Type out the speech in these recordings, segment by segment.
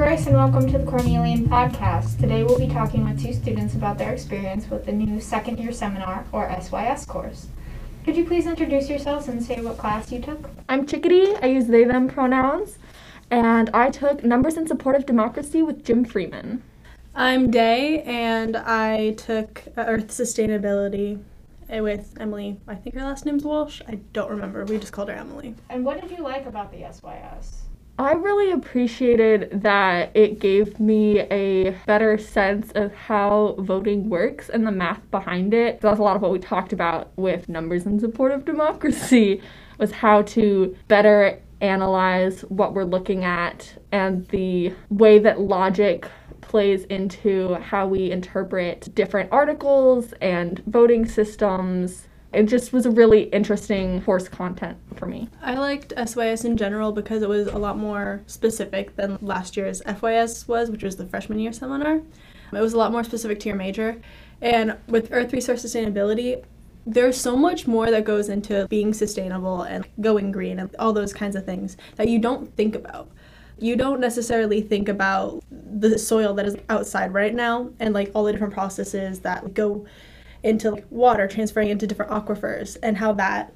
Grace, and welcome to the Cornellian Podcast. Today we'll be talking with two students about their experience with the new second year seminar or SYS course. Could you please introduce yourselves and say what class you took? I'm Chickadee. I use they, them pronouns. And I took Numbers and Supportive Democracy with Jim Freeman. I'm Day, and I took uh, Earth Sustainability uh, with Emily. I think her last name's Walsh. I don't remember. We just called her Emily. And what did you like about the SYS? I really appreciated that it gave me a better sense of how voting works and the math behind it. That's a lot of what we talked about with numbers and of democracy was how to better analyze what we're looking at and the way that logic plays into how we interpret different articles and voting systems it just was a really interesting course content for me. I liked SYS in general because it was a lot more specific than last year's FYS was, which was the freshman year seminar. It was a lot more specific to your major. And with Earth Resource Sustainability, there's so much more that goes into being sustainable and going green and all those kinds of things that you don't think about. You don't necessarily think about the soil that is outside right now and like all the different processes that go into water transferring into different aquifers and how that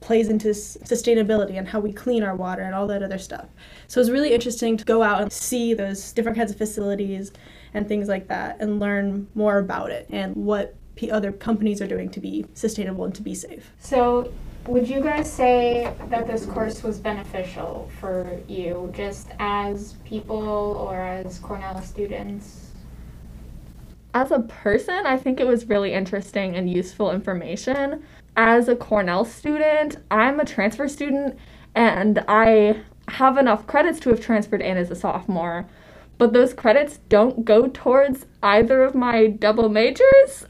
plays into sustainability and how we clean our water and all that other stuff. So it's really interesting to go out and see those different kinds of facilities and things like that and learn more about it and what p- other companies are doing to be sustainable and to be safe. So, would you guys say that this course was beneficial for you just as people or as Cornell students? As a person, I think it was really interesting and useful information. As a Cornell student, I'm a transfer student and I have enough credits to have transferred in as a sophomore, but those credits don't go towards either of my double majors.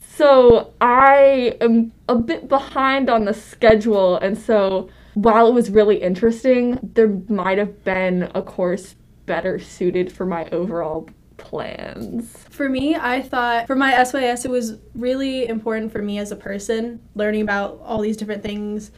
So I am a bit behind on the schedule, and so while it was really interesting, there might have been a course better suited for my overall plans? For me, I thought for my SYS, it was really important for me as a person, learning about all these different things,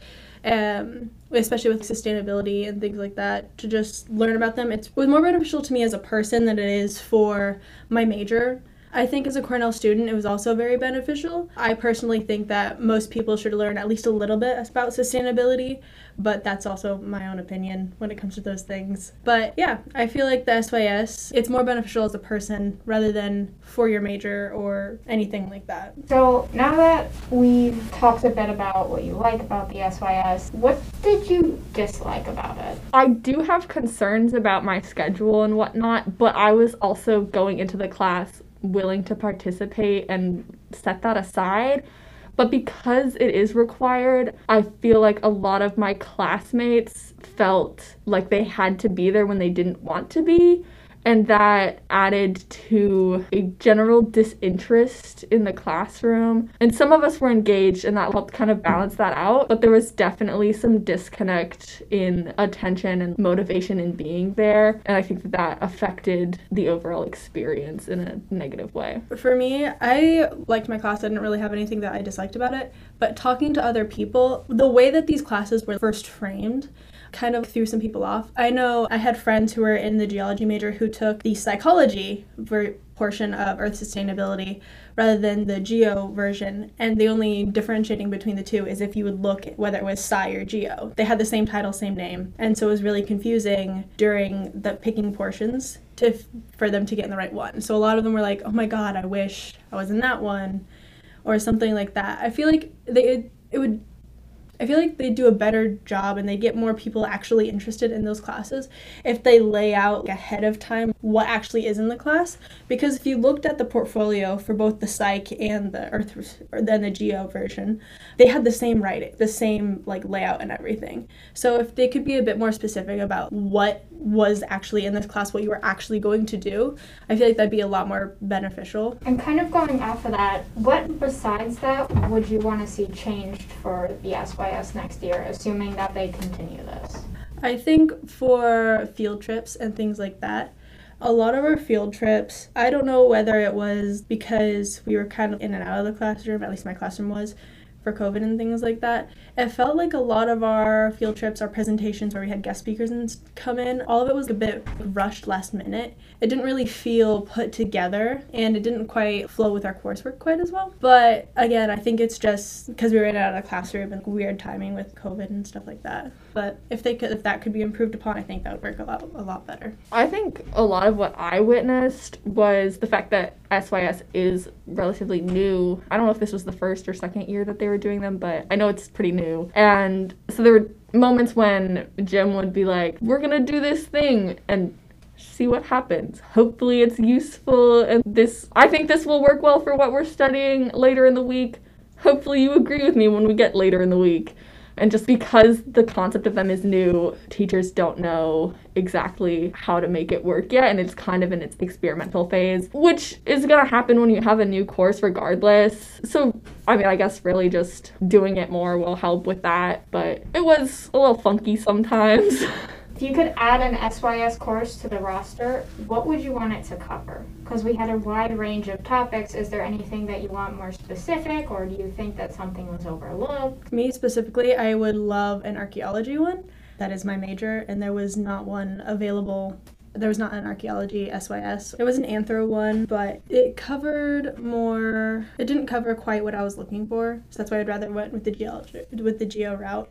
um, especially with sustainability and things like that, to just learn about them. It was more beneficial to me as a person than it is for my major. I think as a Cornell student, it was also very beneficial. I personally think that most people should learn at least a little bit about sustainability, but that's also my own opinion when it comes to those things. But yeah, I feel like the SYS, it's more beneficial as a person rather than for your major or anything like that. So now that we've talked a bit about what you like about the SYS, what did you dislike about it? I do have concerns about my schedule and whatnot, but I was also going into the class willing to participate and set that aside. But because it is required, I feel like a lot of my classmates felt like they had to be there when they didn't want to be and that added to a general disinterest in the classroom. And some of us were engaged, and that helped kind of balance that out. But there was definitely some disconnect in attention and motivation in being there. And I think that that affected the overall experience in a negative way. For me, I liked my class. I didn't really have anything that I disliked about it. But talking to other people, the way that these classes were first framed, kind of threw some people off. I know I had friends who were in the geology major who took the psychology ver- portion of Earth sustainability rather than the geo version, and the only differentiating between the two is if you would look whether it was sci or geo. They had the same title, same name, and so it was really confusing during the picking portions to for them to get in the right one. So a lot of them were like, "Oh my god, I wish I was in that one," or something like that. I feel like they it, it would I feel like they do a better job and they get more people actually interested in those classes if they lay out ahead of time what actually is in the class. Because if you looked at the portfolio for both the psych and the earth or then the geo version, they had the same writing, the same like layout and everything. So if they could be a bit more specific about what was actually in this class, what you were actually going to do, I feel like that'd be a lot more beneficial. And kind of going off of that, what besides that would you want to see changed for the SYS next year, assuming that they continue this? I think for field trips and things like that, a lot of our field trips, I don't know whether it was because we were kind of in and out of the classroom, at least my classroom was, for COVID and things like that. It felt like a lot of our field trips, our presentations where we had guest speakers and come in, all of it was a bit rushed last minute. It didn't really feel put together and it didn't quite flow with our coursework quite as well. But again, I think it's just because we and out of the classroom and weird timing with COVID and stuff like that. But if they could, if that could be improved upon, I think that would work a lot, a lot better. I think a lot of what I witnessed was the fact that SYS is relatively new. I don't know if this was the first or second year that they were doing them, but I know it's pretty new. And so there were moments when Jim would be like, We're gonna do this thing and see what happens. Hopefully it's useful and this I think this will work well for what we're studying later in the week. Hopefully you agree with me when we get later in the week. And just because the concept of them is new, teachers don't know exactly how to make it work yet, and it's kind of in its experimental phase, which is gonna happen when you have a new course regardless. So, I mean, I guess really just doing it more will help with that, but it was a little funky sometimes. If you could add an SYS course to the roster, what would you want it to cover? Because we had a wide range of topics. Is there anything that you want more specific, or do you think that something was overlooked? Me specifically, I would love an archaeology one. That is my major, and there was not one available. There was not an archaeology SYS. There was an anthro one, but it covered more. It didn't cover quite what I was looking for, so that's why I'd rather went with the geology with the geo route.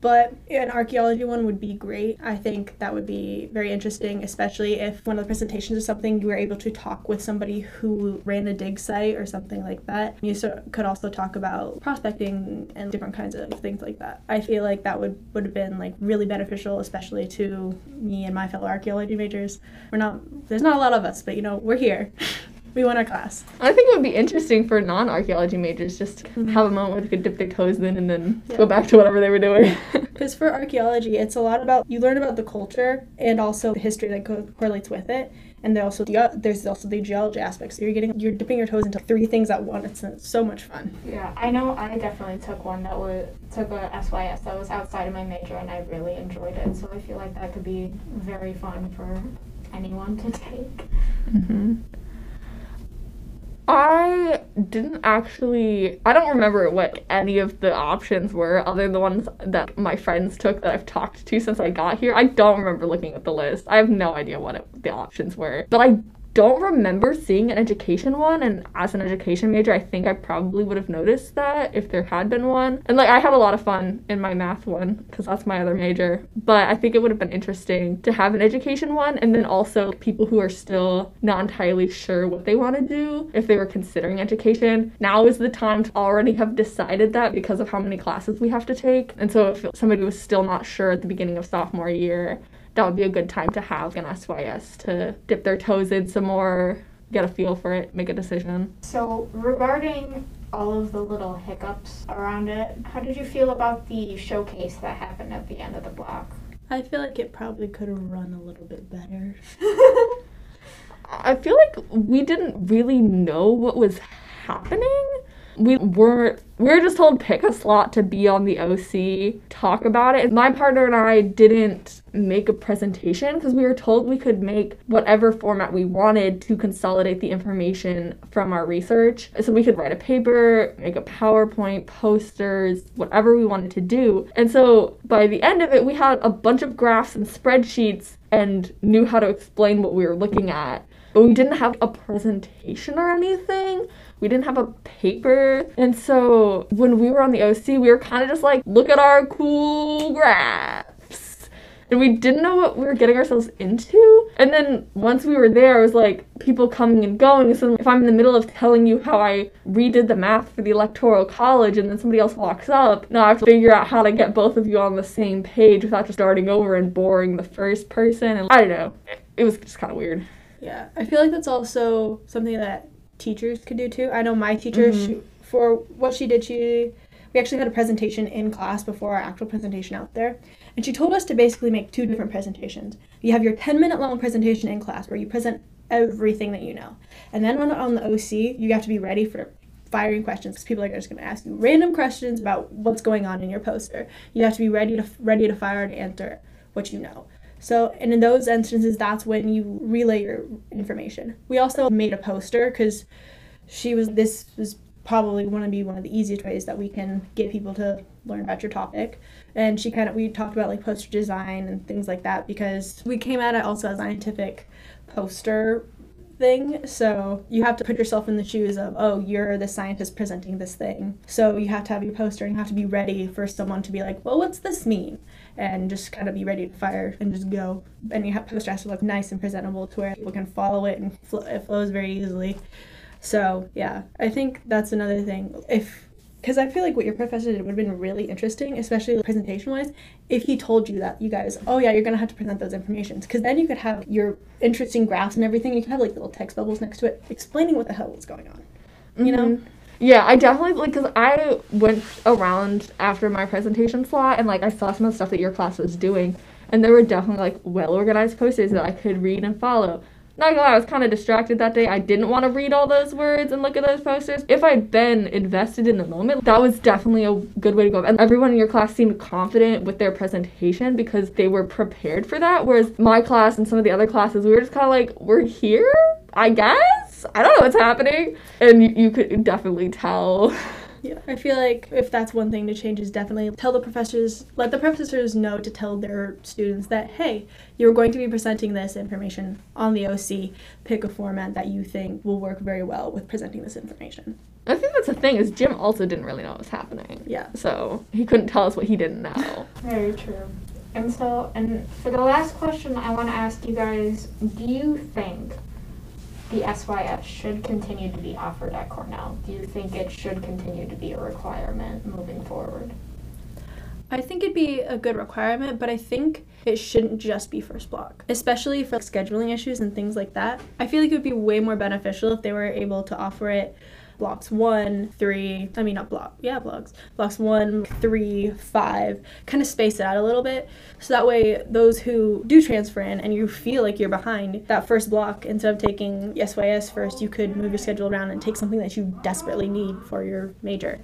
But an archaeology one would be great. I think that would be very interesting, especially if one of the presentations is something you were able to talk with somebody who ran a dig site or something like that. You so, could also talk about prospecting and different kinds of things like that. I feel like that would would have been like really beneficial, especially to me and my fellow archaeology majors. We're not there's not a lot of us, but you know we're here. we want our class. I think it would be interesting for non archaeology majors just to mm-hmm. have a moment where they could dip their toes in and then Yeah. go back to whatever they were doing. Because for archaeology, it's a lot about you learn about the culture and also the history that co- correlates with it, and there also the, there's also the geology aspect. So you're getting you're dipping your toes into three things at once. It's so much fun. Yeah, I know I definitely took one that was took a SYS that was outside of my major and I really enjoyed it. So I feel like that could be very fun for anyone to take. hmm I didn't actually. I don't remember what any of the options were, other than the ones that my friends took that I've talked to since I got here. I don't remember looking at the list. I have no idea what it, the options were. But I don't remember seeing an education one, and as an education major, I think I probably would have noticed that if there had been one. And like, I had a lot of fun in my math one because that's my other major. But I think it would have been interesting to have an education one, and then also people who are still not entirely sure what they want to do if they were considering education. Now is the time to already have decided that because of how many classes we have to take. And so if somebody was still not sure at the beginning of sophomore year, that would be a good time to have an SYS to dip their toes in some more, get a feel for it, make a decision. So regarding all of the little hiccups around it, how did you feel about the showcase that happened at the end of the block? I feel like it probably could have run a little bit better. I feel like we didn't really know what was happening. We weren't we were just told pick a slot to be on the OC, talk about it. My partner and I didn't make a presentation because we were told we could make whatever format we wanted to consolidate the information from our research. So we could write a paper, make a PowerPoint, posters, whatever we wanted to do. And so by the end of it, we had a bunch of graphs and spreadsheets and knew how to explain what we were looking at but we didn't have a presentation or anything. We didn't have a paper. And so when we were on the OC, we were kind of just like, look at our cool graphs. And we didn't know what we were getting ourselves into. And then once we were there, it was like people coming and going. So if I'm in the middle of telling you how I redid the math for the electoral college and then somebody else walks up, now I have to figure out how to get both of you on the same page without just starting over and boring the first person. And I don't know. It was just kind of weird. Yeah, I feel like that's also something that teachers could do too. I know my teacher, Mhm. she, for what she did, she we actually had a presentation in class before our actual presentation out there, and she told us to basically make two different presentations. You have your 10 minute long presentation in class where you present everything that you know, and then on, on the OC, you have to be ready for firing questions because people are just going to ask you random questions about what's going on in your poster. You have to be ready to ready to fire and answer what you know. So, and in those instances, that's when you relay your information. We also made a poster because she was, this was probably want to be one of the easiest ways that we can get people to learn about your topic. And she kind of, we talked about like poster design and things like that because we came at it also as scientific poster thing. So you have to put yourself in the shoes of, oh, you're the scientist presenting this thing. So you have to have your poster and you have to be ready for someone to be like, well, what's this mean? And just kind of be ready to fire and just go. And your poster has to look nice and presentable to where people can follow it and fl- it flows very easily. So yeah, I think that's another thing. If because I feel like what your professor did would have been really interesting, especially presentation wise, if he told you that you guys, oh yeah, you're gonna have to present those informations, because then you could have your interesting graphs and everything. And you could have like little text bubbles next to it explaining what the hell was going on. You know? Mhm. Yeah, I definitely like because I went around after my presentation slot and like I saw some of the stuff that your class was doing, and there were definitely like well organized posters that I could read and follow. Not gonna lie, I was kind of distracted that day. I didn't want to read all those words and look at those posters. If I'd been invested in the moment, that was definitely a good way to go. And everyone in your class seemed confident with their presentation because they were prepared for that. Whereas my class and some of the other classes, we were just kind of like, we're here, I guess. I don't know what's happening, and you, you could definitely tell. Yeah, I feel like if that's one thing to change is definitely tell the professors, let the professors know to tell their students that, hey, you're going to be presenting this information on the OC. Pick a format that you think will work very well with presenting this information. I think that's the thing is Jim also didn't really know what was happening. Yeah. So he couldn't tell us what he didn't know. Very true. And so, and for the last question, I want to ask you guys do you think the SYF should continue to be offered at Cornell? Do you think it should continue to be a requirement moving forward? I think it'd be a good requirement, but I think it shouldn't just be first block, especially for scheduling issues and things like that. I feel like it would be way more beneficial if they were able to offer it blocks one, three, I mean, not block, yeah, blocks, blocks one, three, five, kind of space it out a little bit. So that way, those who do transfer in and you feel like you're behind that first block, instead of taking SYS first, you could move your schedule around and take something that you desperately need for your major.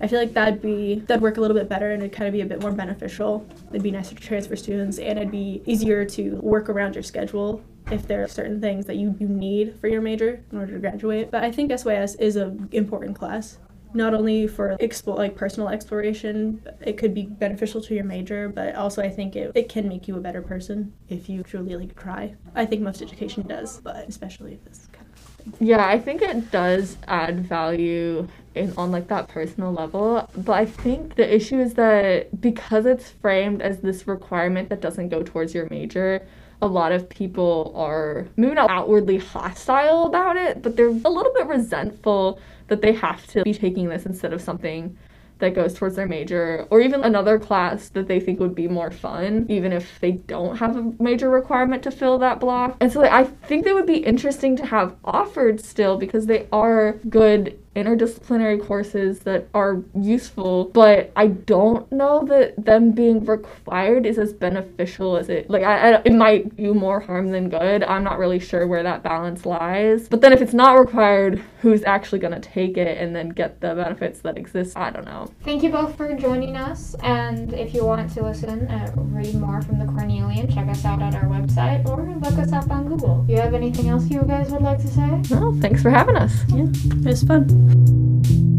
I feel like that'd be that'd work a little bit better and it'd kind of be a bit more beneficial. It'd be nicer to transfer students and it'd be easier to work around your schedule if there are certain things that you, you need for your major in order to graduate. But I think SYS is an important class. Not only for expo- like personal exploration, it could be beneficial to your major, but also I think it, it can make you a better person if you truly like try. I think most education does, but especially this kind of thing. Yeah, I think it does add value in on like that personal level, but I think the issue is that because it's framed as this requirement that doesn't go towards your major, a lot of people are maybe not outwardly hostile about it, but they're a little bit resentful that they have to be taking this instead of something that goes towards their major or even another class that they think would be more fun even if they don't have a major requirement to fill that block. And so like, i think they would be interesting to have offered still because they are good interdisciplinary courses that are useful but i don't know that them being required is as beneficial as it like I, I, it might do more harm than good i'm not really sure where that balance lies but then if it's not required who's actually going to take it and then get the benefits that exist i don't know Thank you both for joining us. And if you want to listen, uh, read more from the Cornellian, check us out on our website or look us up on Google. Do you have anything else you guys would like to say? well thanks for having us Yeah, it was fun. Thank you.